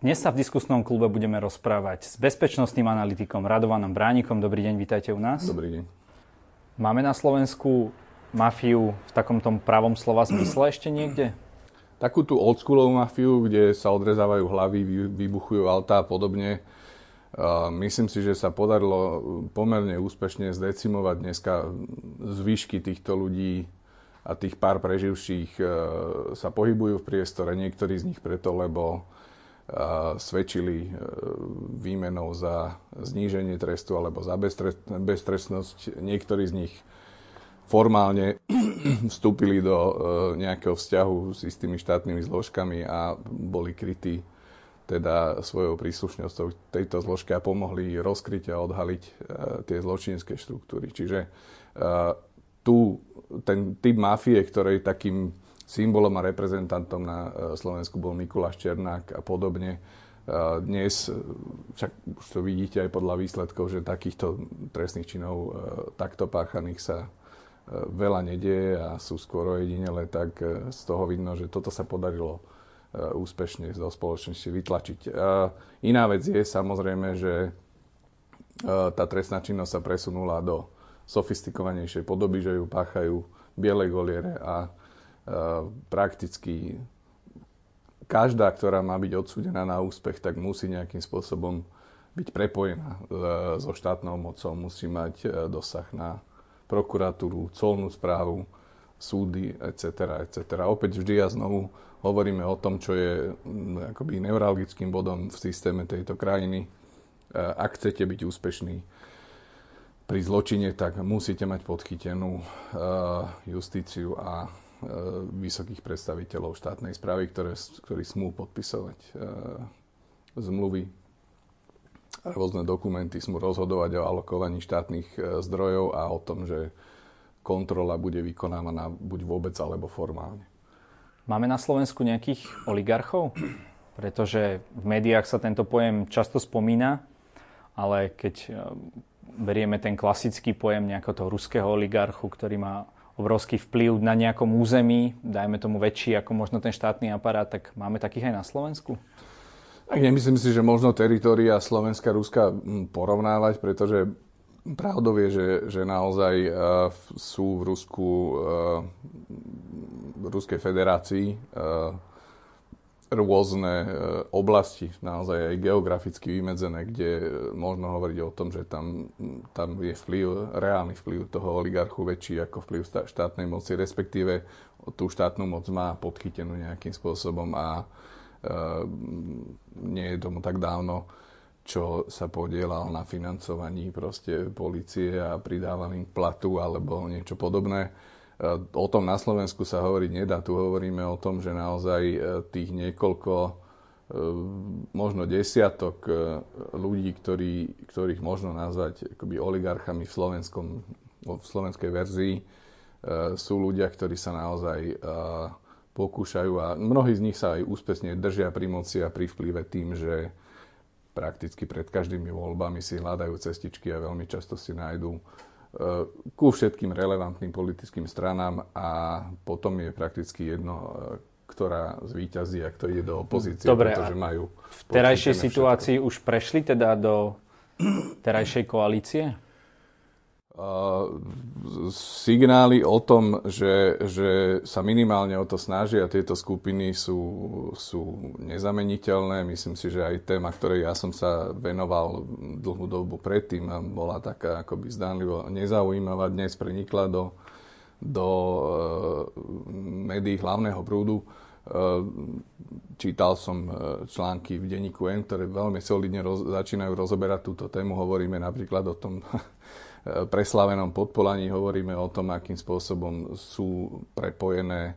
Dnes sa v diskusnom klube budeme rozprávať s bezpečnostným analytikom Radovanom Bránikom. Dobrý deň, vítajte u nás. Dobrý deň. Máme na Slovensku mafiu v takom tom pravom slova zmysle ešte niekde? Takú tú oldschoolovú mafiu, kde sa odrezávajú hlavy, vybuchujú autá a podobne. Myslím si, že sa podarilo pomerne úspešne zdecimovať dneska zvyšky týchto ľudí a tých pár preživších e, sa pohybujú v priestore. Niektorí z nich preto, lebo svedčili e, výmenou za zníženie trestu alebo za beztrestnosť. Niektorí z nich formálne vstúpili do e, nejakého vzťahu s istými štátnymi zložkami a boli krytí teda svojou príslušnosťou tejto zložky a pomohli rozkryť a odhaliť e, tie zločinské štruktúry. Čiže tu ten typ mafie, ktorej takým symbolom a reprezentantom na e, Slovensku bol Mikuláš Černák a podobne. E, dnes, e, však už to vidíte aj podľa výsledkov, že takýchto trestných činov takto páchaných sa veľa nedieje a sú skôr ojedinele, tak z toho vidno, že toto sa podarilo úspešne zo spoločnosti vytlačiť. Iná vec je samozrejme, že tá trestná činnosť sa presunula do sofistikovanejšej podoby, že ju páchajú biele goliere a prakticky každá, ktorá má byť odsúdená na úspech, tak musí nejakým spôsobom byť prepojená e, so štátnou mocou, musí mať e, dosah na prokuratúru, colnú správu, súdy, etc. etc. Opäť vždy a znovu hovoríme o tom, čo je akoby neuralgickým bodom v systéme tejto krajiny. E, ak chcete byť úspešní pri zločine, tak musíte mať podchytenú justíciu a vysokých predstaviteľov štátnej správy, ktoré, ktorí smú podpisovať e, zmluvy rôzne dokumenty, smú rozhodovať o alokovaní štátnych e, zdrojov a o tom, že kontrola bude vykonávaná buď vôbec alebo formálne. Máme na Slovensku nejakých oligarchov? Pretože v médiách sa tento pojem často spomína, ale keď berieme ten klasický pojem nejakého toho ruského oligarchu, ktorý má obrovský vplyv na nejakom území, dajme tomu väčší ako možno ten štátny aparát, tak máme takých aj na Slovensku? Tak nemyslím si, že možno teritoria Slovenska, Ruska porovnávať, pretože pravdou je, že, že naozaj uh, sú v Rusku, uh, v Ruskej federácii uh, rôzne e, oblasti, naozaj aj geograficky vymedzené, kde možno hovoriť o tom, že tam, tam je vplyv, reálny vplyv toho oligarchu väčší ako vplyv štátnej moci, respektíve tú štátnu moc má podchytenú nejakým spôsobom a e, nie je tomu tak dávno, čo sa podielal na financovaní proste policie a pridávali platu alebo niečo podobné O tom na Slovensku sa hovoriť nedá. Tu hovoríme o tom, že naozaj e, tých niekoľko, e, možno desiatok e, ľudí, ktorí, ktorých možno nazvať akoby oligarchami v, slovenskom, v slovenskej verzii, sú ľudia, ktorí sa naozaj pokúšajú a mnohí z nich sa aj úspešne držia pri moci a pri vplyve tým, že prakticky pred každými voľbami si hľadajú cestičky a veľmi často si nájdú ku všetkým relevantným politickým stranám a potom je prakticky jedno, eh, ktorá zvíťazí a kto ide do opozície, Dobre, pretože majú... V terajšej situácii všetko. už prešli teda do terajšej koalície? Signály o tom, že, že sa minimálne o to snažia tieto skupiny sú, sú nezameniteľné. Myslím si, že aj téma, ktorej ja som sa venoval dlhú dobu predtým a bola taká akoby zdánlivo nezaujímavá, dnes prenikla do, do uh, médií hlavného prúdu. Uh, čítal som články v denníku N, ktoré veľmi solidne roz, začínajú rozoberať túto tému. Hovoríme napríklad o tom preslavenom podpolaní hovoríme o tom, akým spôsobom sú prepojené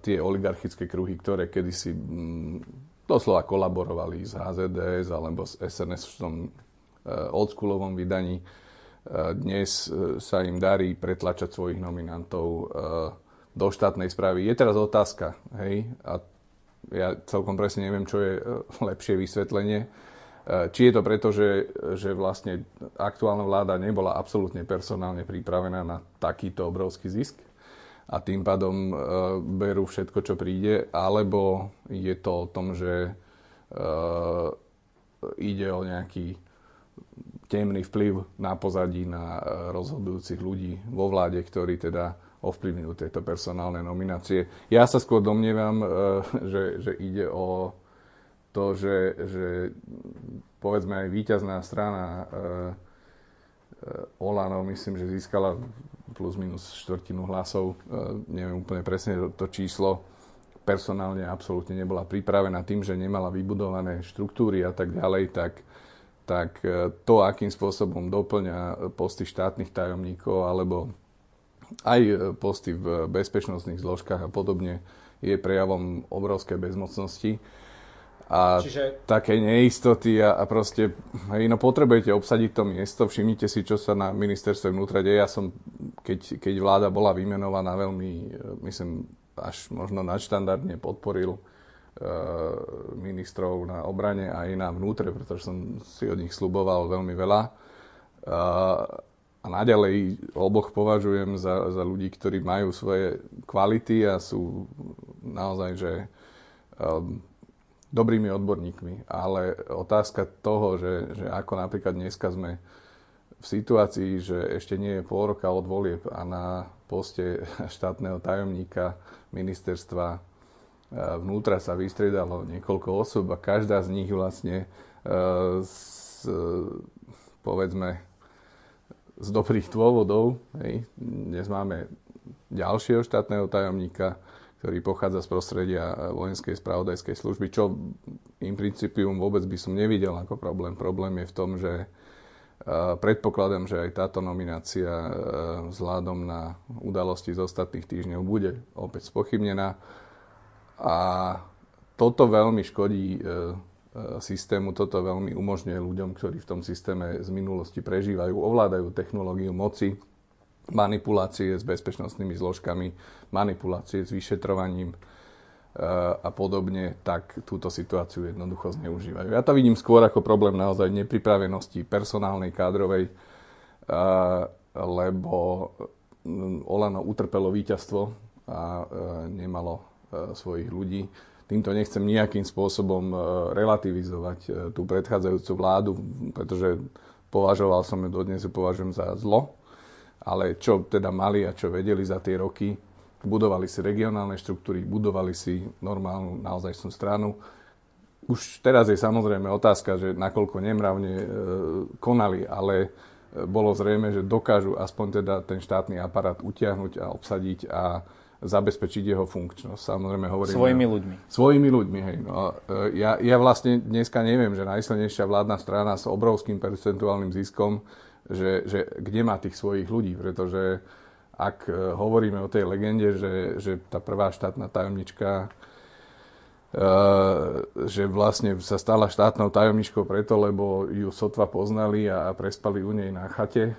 tie oligarchické kruhy, ktoré kedysi mm, doslova kolaborovali s HZDS alebo s SNS v tom e, oldschoolovom vydaní. Dnes sa im darí pretlačať svojich nominantov do štátnej správy. Je teraz otázka, hej, a ja celkom presne neviem, čo je lepšie vysvetlenie, či je to preto, že, že vlastne aktuálna vláda nebola absolútne personálne pripravená na takýto obrovský zisk a tým pádom e, berú všetko, čo príde, alebo je to o tom, že ide o nejaký temný vplyv na pozadí na rozhodujúcich ľudí vo vláde, ktorí teda ovplyvňujú tieto personálne nominácie. Ja sa skôr domnievam, že, že ide o to, že, že povedzme aj víťazná strana e, Olano, myslím, že získala plus minus štvrtinu hlasov, e, neviem úplne presne to, číslo, personálne absolútne nebola pripravená tým, že nemala vybudované štruktúry a tak ďalej, tak, tak e, to, akým spôsobom doplňa posty štátnych tajomníkov alebo aj posty v bezpečnostných zložkách a podobne, je prejavom obrovskej bezmocnosti a Čiže... také neistoty a, a proste, hej, no potrebujete obsadiť to miesto, všimnite si, čo sa na ministerstve vnútra deje. Ja som, keď, keď vláda bola vymenovaná veľmi, e, myslím, až možno nadštandardne podporil uh, ministrov na obrane a aj na vnútre, pretože som si od nich sluboval veľmi veľa. Uh, a naďalej oboch považujem za, za ľudí, ktorí majú svoje kvality a sú naozaj, že um, dobrými odborníkmi, ale otázka toho, že, že ako napríklad dneska sme v situácii, že ešte nie je pol roka od volieb a na poste štátneho tajomníka ministerstva e, vnútra sa vystriedalo niekoľko osob a každá z nich vlastne z, e, povedzme z dobrých dôvodov. Hej. Dnes máme ďalšieho štátneho tajomníka, ktorý pochádza z prostredia eh, vojenskej spravodajskej služby, čo im principium vôbec by som nevidel ako problém. Problém je v tom, že eh, predpokladám, že aj táto nominácia eh, vzhľadom na udalosti z ostatných týždňov bude opäť spochybnená. A toto veľmi škodí systému, toto veľmi umožňuje ľuďom, ktorí v tom systéme z minulosti prežívajú, ovládajú technológiu moci, manipulácie s bezpečnostnými zložkami, manipulácie s vyšetrovaním e, a podobne, tak túto situáciu jednoducho zneužívajú. Ja to vidím skôr ako problém naozaj nepripravenosti personálnej, kádrovej, e, lebo Olano utrpelo víťazstvo a e, nemalo svojich ľudí. Týmto nechcem nejakým spôsobom relativizovať tú predchádzajúcu vládu, pretože považoval som ju dodnes, považujem za zlo, ale čo teda mali a čo vedeli za tie roky, budovali si regionálne štruktúry, budovali si normálnu naozajstnú stranu. Už teraz je samozrejme otázka, že nakoľko nemravne e, konali, ale e, bolo zrejme, že dokážu aspoň teda ten štátny aparát utiahnuť a obsadiť a zabezpečiť jeho funkčnosť. Samozrejme hovorím... Svojimi ľuďmi. Svojimi ľuďmi, hej. No, e, ja, ja vlastne dneska neviem, že najsilnejšia vládna strana s obrovským percentuálnym ziskom že, že kde má tých svojich ľudí, pretože ak e, hovoríme o tej legende, že, že tá prvá štátna tajomnička e, že vlastne sa stala štátnou tajomničkou preto, lebo ju sotva poznali a prespali u nej na chate e,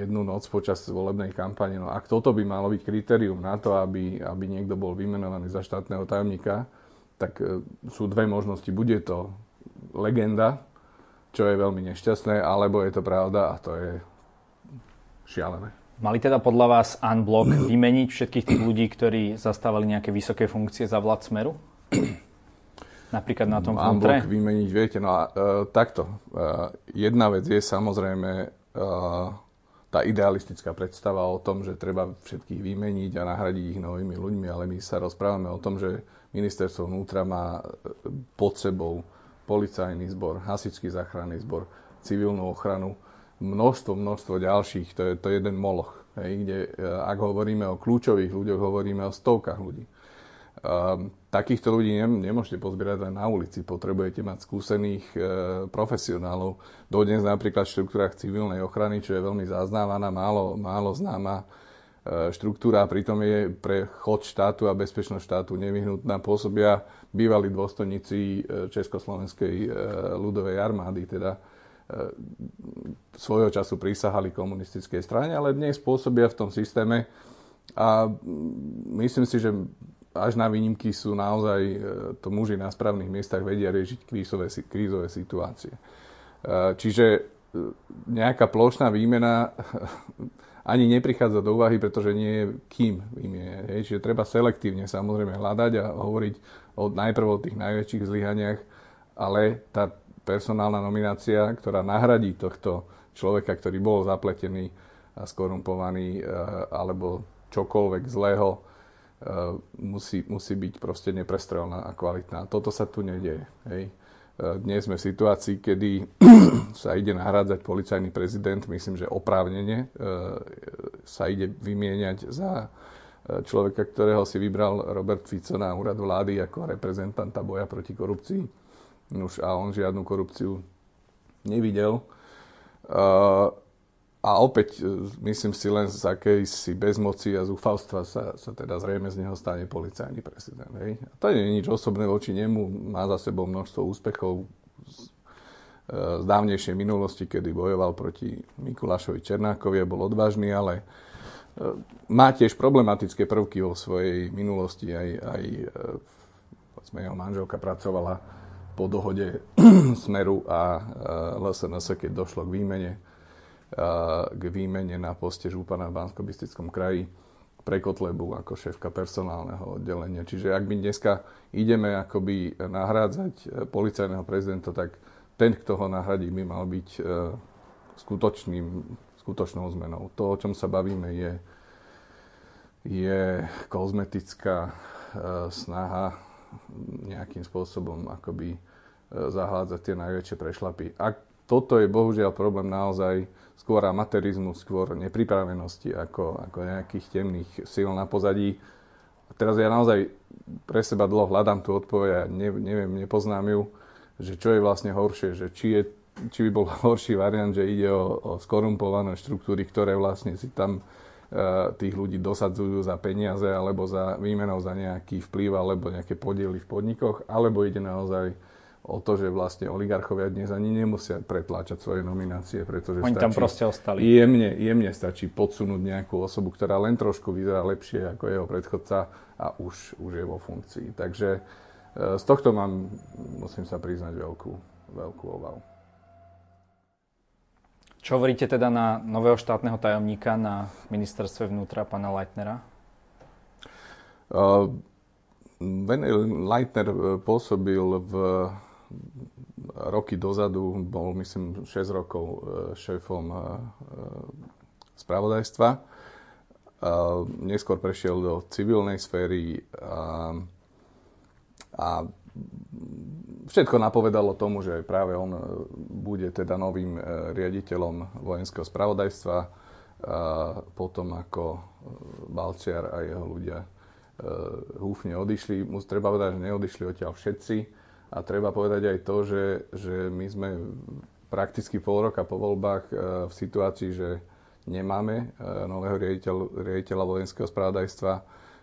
jednu noc počas volebnej kampane. No ak toto by malo byť kritérium na to, aby, aby niekto bol vymenovaný za štátneho tajomníka, tak sú dve možnosti. Bude to legenda, čo je veľmi nešťastné, alebo je to pravda a to je šialené. Mali teda podľa vás unblock vymeniť všetkých tých ľudí, ktorí zastávali nejaké vysoké funkcie za vlád Smeru? Napríklad na tom vnútre? Unblock vymeniť, viete, no a uh, takto. Uh, jedna vec je samozrejme uh, tá idealistická predstava o tom, že treba všetkých vymeniť a nahradiť ich novými ľuďmi, ale my sa rozprávame o tom, že ministerstvo vnútra má pod sebou policajný zbor, hasičský záchranný zbor, civilnú ochranu, množstvo, množstvo ďalších, to je to jeden moloch, hej, kde e, ak hovoríme o kľúčových ľuďoch, hovoríme o stovkách ľudí. Um, takýchto ľudí nemôžete pozbierať len na ulici, potrebujete mať skúsených e, profesionálov. Dodnes napríklad v štruktúrach civilnej ochrany, čo je veľmi zaznávaná, málo, málo známa štruktúra a pritom je pre chod štátu a bezpečnosť štátu nevyhnutná. Pôsobia bývalí dôstojníci e, Československej e, ľudovej armády, teda svojho času prísahali komunistickej strane, ale dnes pôsobia v tom systéme a myslím si, že až na výnimky sú naozaj to muži na správnych miestach vedia riešiť krízové, krízové situácie. Čiže nejaká plošná výmena ani neprichádza do úvahy, pretože nie je kým vymieňať. Čiže treba selektívne samozrejme hľadať a hovoriť o, najprv o tých najväčších zlyhaniach ale tá personálna nominácia, ktorá nahradí tohto človeka, ktorý bol zapletený a skorumpovaný alebo čokoľvek zlého, musí, musí byť proste neprestrelná a kvalitná. Toto sa tu nedieje. Hej. Dnes sme v situácii, kedy sa ide nahrádzať policajný prezident, myslím, že oprávnene sa ide vymieňať za človeka, ktorého si vybral Robert Fico na úrad vlády ako reprezentanta boja proti korupcii. Už a on žiadnu korupciu nevidel. A opäť, e, myslím si, len z akejsi bezmoci a zúfalstva sa, sa teda zrejme z neho stane policajný prezident. Hej. A to nie je nič osobné voči nemu. Má za sebou množstvo úspechov z, e, z dávnejšej minulosti, kedy bojoval proti Mikulášovi Černákovi a bol odvážny, ale má tiež problematické prvky vo svojej minulosti. Aj, aj povedzme, jeho manželka pracovala po dohode Smeru a LSNS, keď došlo k výmene, k výmene na poste župana v bansko kraji pre Kotlebu ako šéfka personálneho oddelenia. Čiže ak my dneska ideme akoby nahrádzať e, policajného prezidenta, tak ten, kto ho nahradí, by mal byť e, skutočným skutočnou zmenou. To, o čom sa bavíme, je, je kozmetická e, snaha nejakým spôsobom akoby zahládzať tie najväčšie prešlapy. A toto je bohužiaľ problém naozaj skôr amatérizmu, skôr nepripravenosti ako, ako nejakých temných síl na pozadí. Teraz ja naozaj pre seba dlho hľadám tú odpoveď a ne, neviem, nepoznám ju, že čo je vlastne horšie, že či je či by bol horší variant, že ide o, o skorumpované štruktúry, ktoré vlastne si tam e, tých ľudí dosadzujú za peniaze alebo za výmenou za nejaký vplyv alebo nejaké podiely v podnikoch, alebo ide naozaj o to, že vlastne oligarchovia dnes ani nemusia pretláčať svoje nominácie, pretože Oni stačí, tam proste ostali. Jemne, jemne stačí podsunúť nejakú osobu, ktorá len trošku vyzerá lepšie ako jeho predchodca a už, už je vo funkcii. Takže e, z tohto mám, musím sa priznať, veľkú, veľkú obavu. Čo hovoríte teda na nového štátneho tajomníka na ministerstve vnútra, pána Leitnera? Uh, Leitner uh, pôsobil v roky dozadu, bol myslím 6 rokov uh, šéfom uh, spravodajstva. Neskôr prešiel do civilnej sféry a, a všetko napovedalo tomu, že práve on e, bude teda novým e, riaditeľom vojenského spravodajstva potom ako Balciar a jeho ľudia e, húfne odišli. Treba povedať, že neodišli odtiaľ všetci a treba povedať aj to, že, že my sme prakticky pol roka po voľbách v situácii, že nemáme nového riaditeľ, riaditeľa vojenského spravodajstva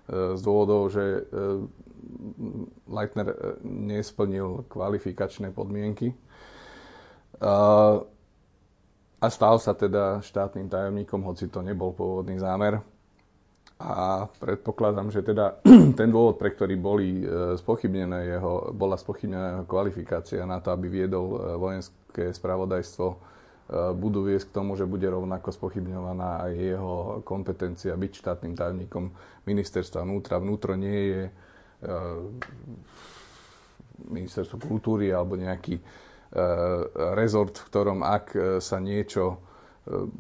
z dôvodov, že Leitner e, nesplnil kvalifikačné podmienky. A stal sa teda štátnym tajomníkom, hoci to nebol pôvodný zámer. A predpokladám, že teda ten dôvod, pre ktorý boli e, spochybnené jeho, bola spochybnená jeho kvalifikácia na to, aby viedol e, vojenské spravodajstvo, budú viesť k tomu, že bude rovnako spochybňovaná aj jeho kompetencia byť štátnym tajomníkom ministerstva vnútra. Vnútro nie je ministerstvo kultúry alebo nejaký rezort, v ktorom ak sa niečo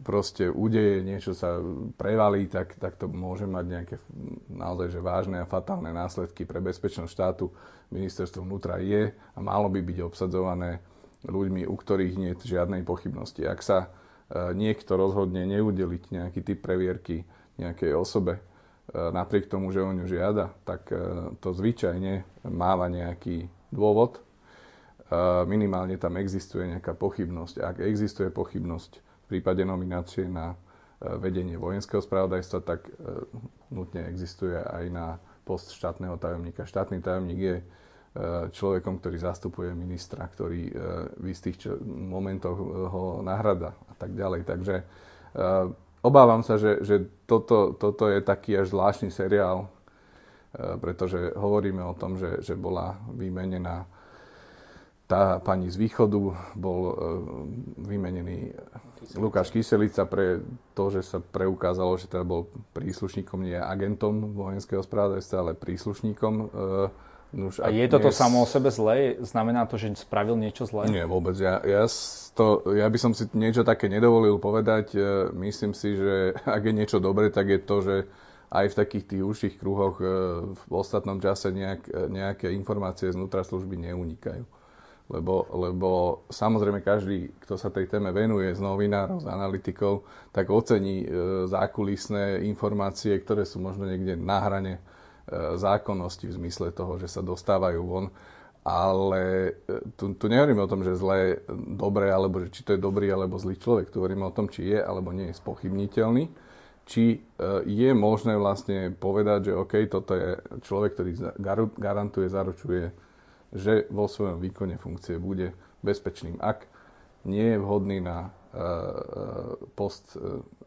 proste udeje, niečo sa prevalí, tak, tak to môže mať nejaké naozaj že vážne a fatálne následky pre bezpečnosť štátu. Ministerstvo vnútra je a malo by byť obsadzované ľuďmi, u ktorých nie je žiadnej pochybnosti. Ak sa niekto rozhodne neudeliť nejaký typ previerky nejakej osobe, E, napriek tomu, že o ňu žiada, tak e, to zvyčajne máva nejaký dôvod. E, minimálne tam existuje nejaká pochybnosť. Ak existuje pochybnosť prípade nominácie na vedenie vojenského spravodajstva, tak nutne existuje aj na post štátneho tajomníka. Štátny tajomník je človekom, ktorý zastupuje ministra, ktorý v istých momentoch ho nahrada a tak ďalej. Takže obávam sa, že, že toto, toto je taký až zvláštny seriál, e, pretože hovoríme o tom, že, že bola vymenená tá pani z východu, bol e, vymenený Lukáš Kyselica pre to, že sa preukázalo, že teda bol príslušníkom, nie agentom vojenského spravodajstva, ale príslušníkom e, Nuž, a je toto dnes... samo o sebe zlé? Znamená to, že spravil niečo zlé? Nie, vôbec. Ja, ja, to, ja by som si niečo také nedovolil povedať. E, myslím si, že ak je niečo dobré, tak je to, že aj v takých tých užších kruhoch e, v ostatnom čase nejak, e, nejaké informácie znútra služby neunikajú. Lebo, lebo samozrejme každý, kto sa tej téme venuje z novinárov, z analytikov, tak ocení zákulisné informácie, ktoré sú možno niekde na hrane E, zákonnosti v zmysle toho, že sa dostávajú von. Ale e, tu, tu nehovoríme o tom, že zlé, dobré, alebo že či to je dobrý alebo zlý človek. Tu hovoríme o tom, či je alebo nie je spochybniteľný. Či e, je možné vlastne povedať, že OK, toto je človek, ktorý garantuje, zaručuje, že vo svojom výkone funkcie bude bezpečným. Ak nie je vhodný na post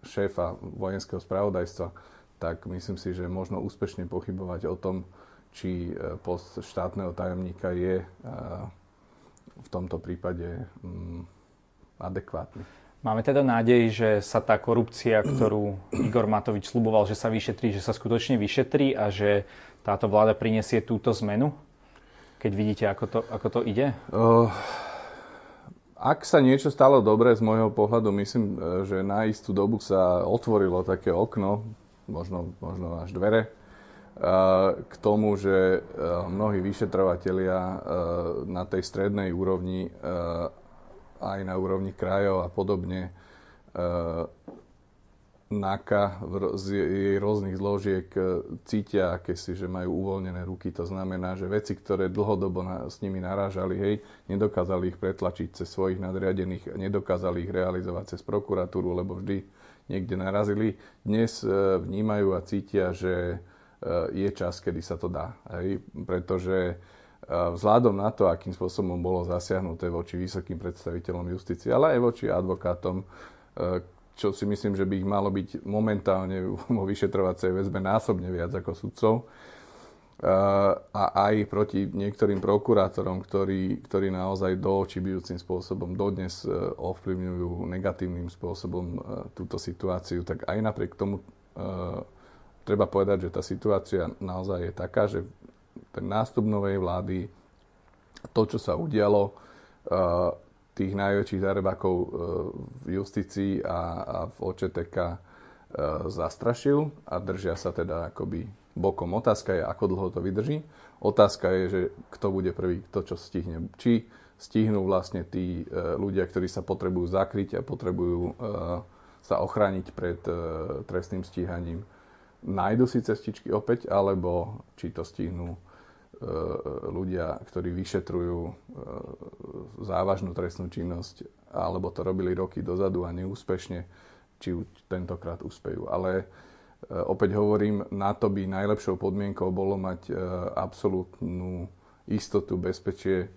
šéfa vojenského spravodajstva, tak myslím si, že možno úspešne pochybovať o tom, či e, post štátneho tajomníka je e, v tomto prípade mm, adekvátny. Máme teda nádej, že sa tá korupcia, ktorú Igor Matovič sluboval, že sa vyšetrí, že sa skutočne vyšetrí a že táto vláda prinesie túto zmenu? Keď vidíte, ako to, ako to ide? Uh, ak sa niečo stalo dobre z môjho pohľadu, myslím, že na istú dobu sa otvorilo také okno možno, možno až dvere, k tomu, že mnohí vyšetrovatelia na tej strednej úrovni, aj na úrovni krajov a podobne, NAKA z jej rôznych zložiek cítia si, že majú uvoľnené ruky. To znamená, že veci, ktoré dlhodobo na, s nimi narážali, hej, nedokázali ich pretlačiť cez svojich nadriadených, nedokázali ich realizovať cez prokuratúru, lebo vždy niekde narazili, dnes e, vnímajú a cítia, že e, je čas, kedy sa to dá. Hej? Pretože e, vzhľadom na to, akým spôsobom bolo zasiahnuté voči vysokým predstaviteľom justície, ale aj voči advokátom, čo si myslím, že by ich malo byť momentálne vo vyšetrovacej väzbe násobne viac ako sudcov, a aj proti niektorým prokurátorom, ktorí, ktorí naozaj do spôsobom dodnes e, ovplyvňujú negatívnym spôsobom e, túto situáciu, tak aj napriek tomu e, treba povedať, že tá situácia naozaj je taká, že ten nástup novej vlády, to, čo sa udialo, tých najväčších zarebakov v justícii a, a v OČTK zastrašil a držia sa teda akoby bokom. Otázka je, ako dlho to vydrží. Otázka je, že kto bude prvý, kto čo stihne. Či stihnú vlastne tí e, ľudia, ktorí sa potrebujú zakryť a potrebujú e, sa ochrániť pred e, trestným stíhaním. Nájdu si cestičky opäť, alebo či to stihnú ľudia, ktorí vyšetrujú závažnú trestnú činnosť, alebo to robili roky dozadu a neúspešne, či tentokrát úspejú. Ale E, opäť hovorím, na to by najlepšou podmienkou bolo mať e, absolútnu istotu, bezpečie e,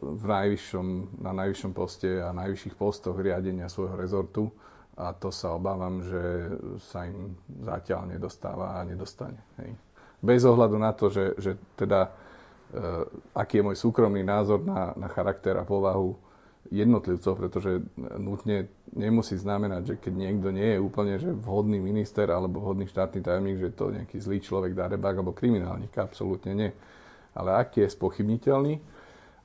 v najvyššom, na najvyššom poste a najvyšších postoch riadenia svojho rezortu a to sa obávam, že sa im zatiaľ nedostáva a nedostane. Hej. Bez ohľadu na to, že, že teda aký je môj súkromný názor na, na charakter a povahu jednotlivcov, pretože nutne nemusí znamenať, že keď niekto nie je úplne že vhodný minister alebo vhodný štátny tajomník, že to nejaký zlý človek, darebák alebo kriminálnik. Absolútne nie. Ale ak je spochybniteľný,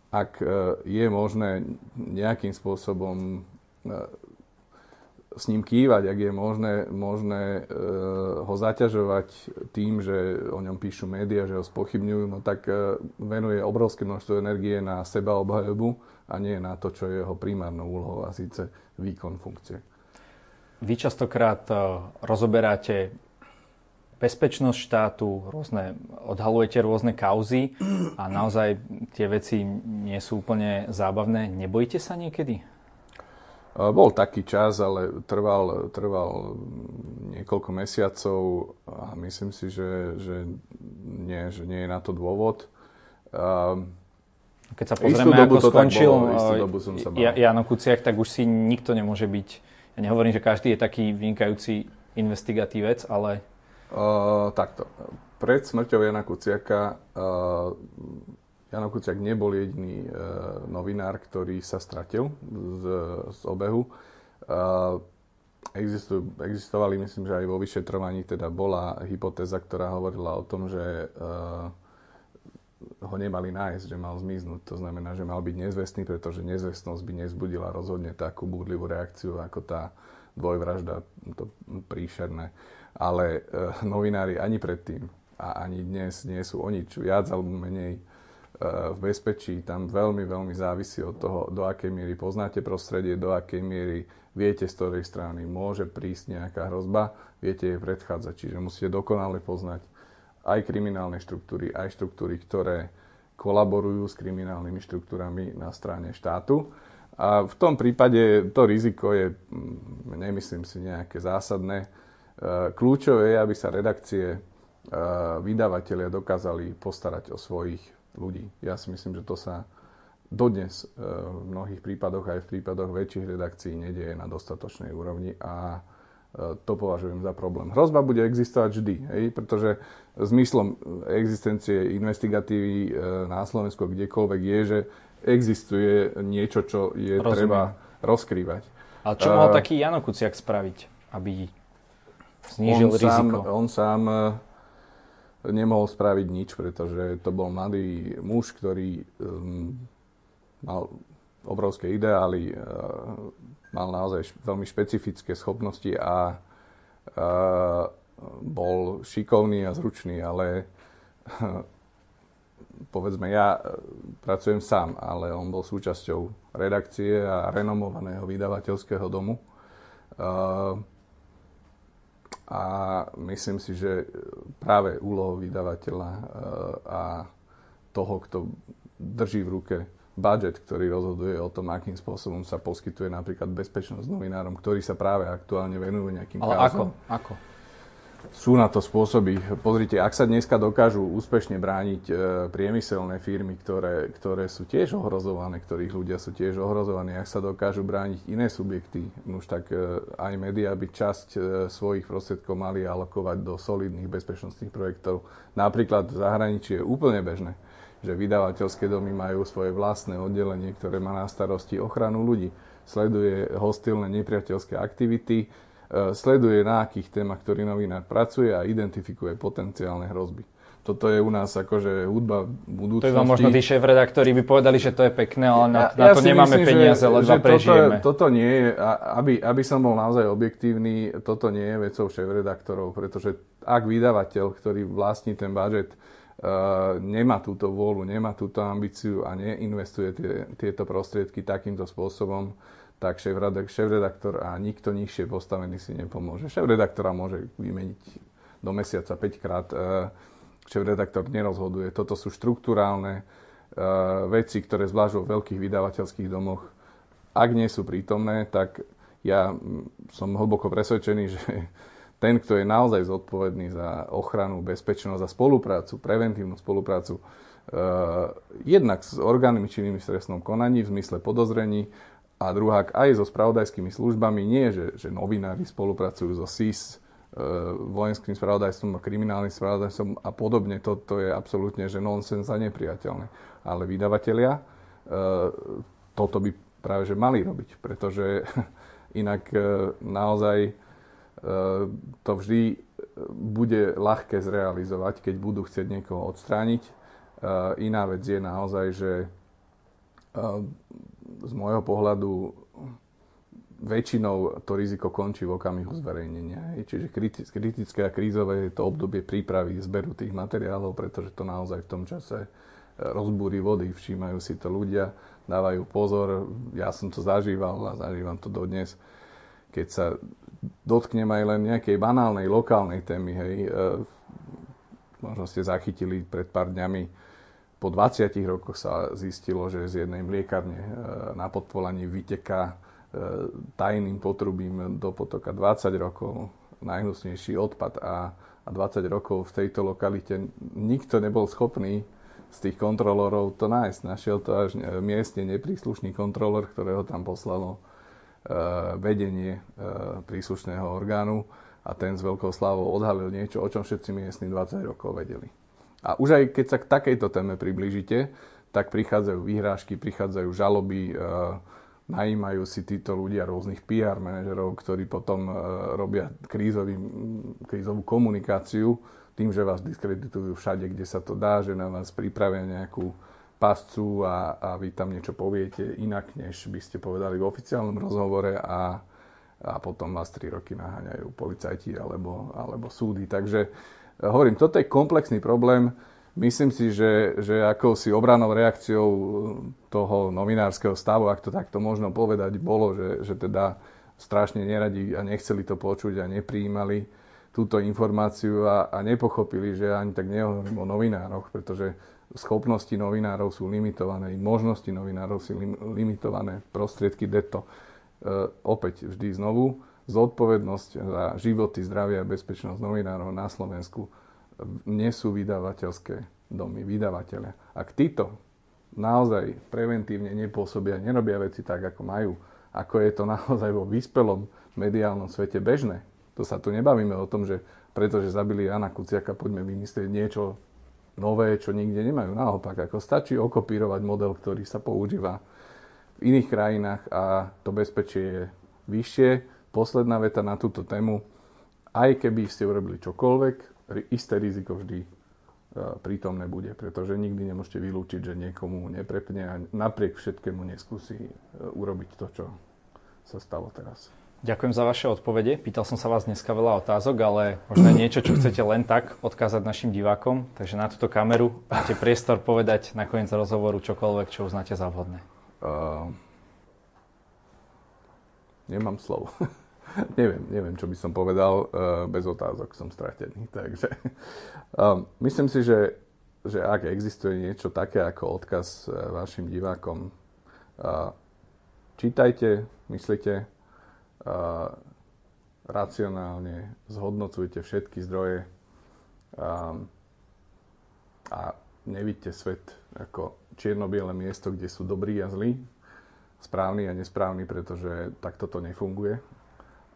ak e, je možné nejakým spôsobom e, s ním kývať, ak je možné, možné e, ho zaťažovať tým, že o ňom píšu médiá, že ho spochybňujú, no tak venuje obrovské množstvo energie na seba obhajobu a nie na to, čo je jeho primárnou úlohou a síce výkon funkcie. Vy častokrát eh, rozoberáte bezpečnosť štátu, rôzne, odhalujete rôzne kauzy a naozaj tie veci nie sú úplne zábavné. Nebojíte sa niekedy? Bol taký čas, ale trval, trval niekoľko mesiacov a myslím si, že, že, nie, že nie je na to dôvod. Keď sa pozrieme, ako skončil ja, Jano Kuciak, tak už si nikto nemôže byť, ja nehovorím, že každý je taký vynikajúci investigatívec, ale... Uh, takto. Pred smrťou Jana Kuciaka uh, Jano Kuciak nebol jediný uh, novinár, ktorý sa stratil z, z obehu. Existujú, existovali, myslím, že aj vo vyšetrovaní teda bola hypotéza, ktorá hovorila o tom, že uh, ho nemali nájsť, že mal zmiznúť. To znamená, že mal byť nezvestný, pretože nezvestnosť by nezbudila rozhodne takú búdlivú reakciu ako tá dvojvražda, to príšerné. Ale e, novinári ani predtým a ani dnes nie sú o nič viac alebo menej e, v bezpečí. Tam veľmi, veľmi závisí od toho, do akej miery poznáte prostredie, do akej miery viete, z ktorej strany môže prísť nejaká hrozba, viete jej predchádzať. Čiže musíte dokonale poznať aj kriminálne štruktúry, aj štruktúry, ktoré kolaborujú s kriminálnymi štruktúrami na strane štátu. A v tom prípade to riziko je, mm, nemyslím si, nejaké zásadné. E, kľúčové je, aby sa redakcie, e, vydavatelia dokázali postarať o svojich ľudí. Ja si myslím, že to sa dodnes e, v mnohých prípadoch, aj v prípadoch väčších redakcií, nedieje na dostatočnej úrovni a to považujem za problém. Hrozba bude existovať vždy, hej, pretože zmyslom existencie investigatívy na Slovensku kdekoľvek je, že existuje niečo, čo je Rozumiem. treba rozkrývať. Ale čo mal uh, taký Jano Kuciak spraviť, aby znížil on riziko? Sám, on sám nemohol spraviť nič, pretože to bol mladý muž, ktorý um, mal obrovské ideály, uh, mal naozaj veľmi špecifické schopnosti a, a bol šikovný a zručný, ale povedzme ja pracujem sám, ale on bol súčasťou redakcie a renomovaného vydavateľského domu. A myslím si, že práve úlohou vydavateľa a toho, kto drží v ruke budget, ktorý rozhoduje o tom, akým spôsobom sa poskytuje napríklad bezpečnosť novinárom, ktorí sa práve aktuálne venujú nejakým Ale kauzom. ako? ako? Sú na to spôsoby. Pozrite, ak sa dneska dokážu úspešne brániť e, priemyselné firmy, ktoré, ktoré sú tiež ohrozované, ktorých ľudia sú tiež ohrozovaní, ak sa dokážu brániť iné subjekty, už tak e, aj médiá by časť e, svojich prostriedkov mali alokovať do solidných bezpečnostných projektov. Napríklad v zahraničí je úplne bežné že vydavateľské domy majú svoje vlastné oddelenie, ktoré má na starosti ochranu ľudí. Sleduje hostilné nepriateľské aktivity, sleduje na akých témach, ktorý novinár pracuje a identifikuje potenciálne hrozby. Toto je u nás akože hudba budúcnosti. To je vám možno tí šéf-redaktori by povedali, že to je pekné, ale na, ja, na to ja nemáme myslím, peniaze, že, že prežijeme. Toto, toto nie je, aby, aby som bol naozaj objektívny, toto nie je vecou šéf-redaktorov, pretože ak vydavateľ, ktorý vlastní ten budget, Eh, nemá túto vôľu, nemá túto ambíciu a neinvestuje tie, tieto prostriedky takýmto spôsobom, tak šéf-redaktor a nikto nižšie postavený si nepomôže. Šéf-redaktora môže vymeniť do mesiaca 5 krát. Eh, šéf-redaktor nerozhoduje. Toto sú štruktúrálne eh, veci, ktoré zvlášť vo veľkých vydavateľských domoch, ak nie sú prítomné, tak ja som hlboko presvedčený, že ten, kto je naozaj zodpovedný za ochranu, bezpečnosť a spoluprácu, preventívnu spoluprácu, uh, jednak s orgánmi činnými v trestnom konaní v zmysle podozrení a druhák aj so spravodajskými službami. Nie, že, že novinári spolupracujú so SIS, uh, vojenským spravodajstvom a kriminálnym spravodajstvom a podobne. Toto je absolútne že nonsens a nepriateľné. Ale vydavatelia uh, toto by práve že mali robiť, pretože inak uh, naozaj Eh, to vždy bude ľahké zrealizovať, keď budú chcieť niekoho odstrániť. Eh, iná vec je naozaj, že z môjho pohľadu väčšinou to riziko končí v okamihu zverejnenia. Čiže kritické a krízové je to obdobie prípravy zberu tých materiálov, pretože to naozaj v tom čase rozbúri vody, všímajú si to ľudia, dávajú pozor. Ja som to zažíval a zažívam to dodnes. Keď sa dotknem aj len nejakej banálnej lokálnej témy. Hej. E, možno ste zachytili pred pár dňami, po 20 rokoch sa zistilo, že z jednej mliekarne e, na podpolaní vyteká e, tajným potrubím do potoka 20 rokov, najhnusnejší odpad a, a 20 rokov v tejto lokalite nikto nebol schopný z tých kontrolorov to nájsť. Našiel to až miestne nepríslušný kontrolor, ktorého tam poslalo vedenie príslušného orgánu a ten s veľkou slávou odhalil niečo, o čom všetci miestni 20 rokov vedeli. A už aj keď sa k takejto téme priblížite, tak prichádzajú výhrážky, prichádzajú žaloby, eh, najímajú si títo ľudia rôznych PR manažerov, ktorí potom robia krízový, krízovú komunikáciu tým, že vás diskreditujú všade, kde sa to dá, že na vás pripravia nejakú pascu a, a vy tam niečo poviete inak, než by ste povedali v oficiálnom rozhovore a, a potom vás 3 roky naháňajú policajti alebo, alebo súdy. Takže hovorím, toto je komplexný problém. Myslím si, že, že akousi obranou reakciou toho novinárskeho stavu, ak to takto možno povedať, bolo, že, že teda strašne neradi a nechceli to počuť a neprijímali túto informáciu a, a nepochopili, že ani tak nehovorím o novinároch, pretože schopnosti novinárov sú limitované, možnosti novinárov sú lim, limitované, prostriedky deto. E, opäť vždy znovu, zodpovednosť za životy, zdravie a bezpečnosť novinárov na Slovensku nie sú vydavateľské domy, vydavateľe. Ak títo naozaj preventívne nepôsobia, nerobia veci tak, ako majú, ako je to naozaj vo vyspelom mediálnom svete bežné. To sa tu nebavíme o tom, že pretože zabili Jana Kuciaka, poďme vymyslieť niečo nové, čo nikde nemajú. Naopak, ako stačí okopírovať model, ktorý sa používa v iných krajinách a to bezpečie je vyššie. Posledná veta na túto tému. Aj keby ste urobili čokoľvek, isté riziko vždy e, prítomné bude, pretože nikdy nemôžete vylúčiť, že niekomu neprepne a napriek všetkému neskúsi e, urobiť to, čo sa stalo teraz. Ďakujem za vaše odpovede. Pýtal som sa vás dneska veľa otázok, ale možno niečo, čo chcete len tak odkázať našim divákom. Takže na túto kameru máte priestor povedať na koniec rozhovoru čokoľvek, čo uznáte za vhodné. Uh, nemám slov. neviem, neviem, čo by som povedal. Uh, bez otázok som stratený. Takže uh, myslím si, že, že ak existuje niečo také ako odkaz uh, vašim divákom, uh, čítajte, myslite, racionálne, zhodnocujte všetky zdroje a, a nevidíte svet ako čierno-biele miesto, kde sú dobrí a zlí, správni a nesprávni, pretože takto to nefunguje.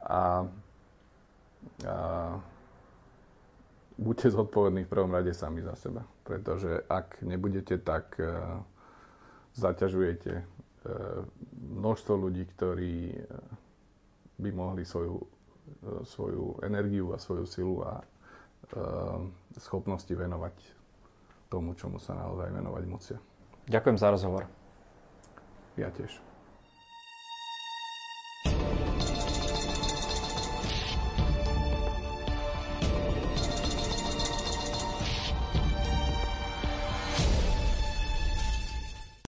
A, a buďte zodpovední v prvom rade sami za seba, pretože ak nebudete, tak uh, zaťažujete uh, množstvo ľudí, ktorí uh, by mohli svoju, e, svoju energiu a svoju silu a e, schopnosti venovať tomu, čomu sa naozaj venovať musia. Ďakujem za rozhovor. Ja tiež.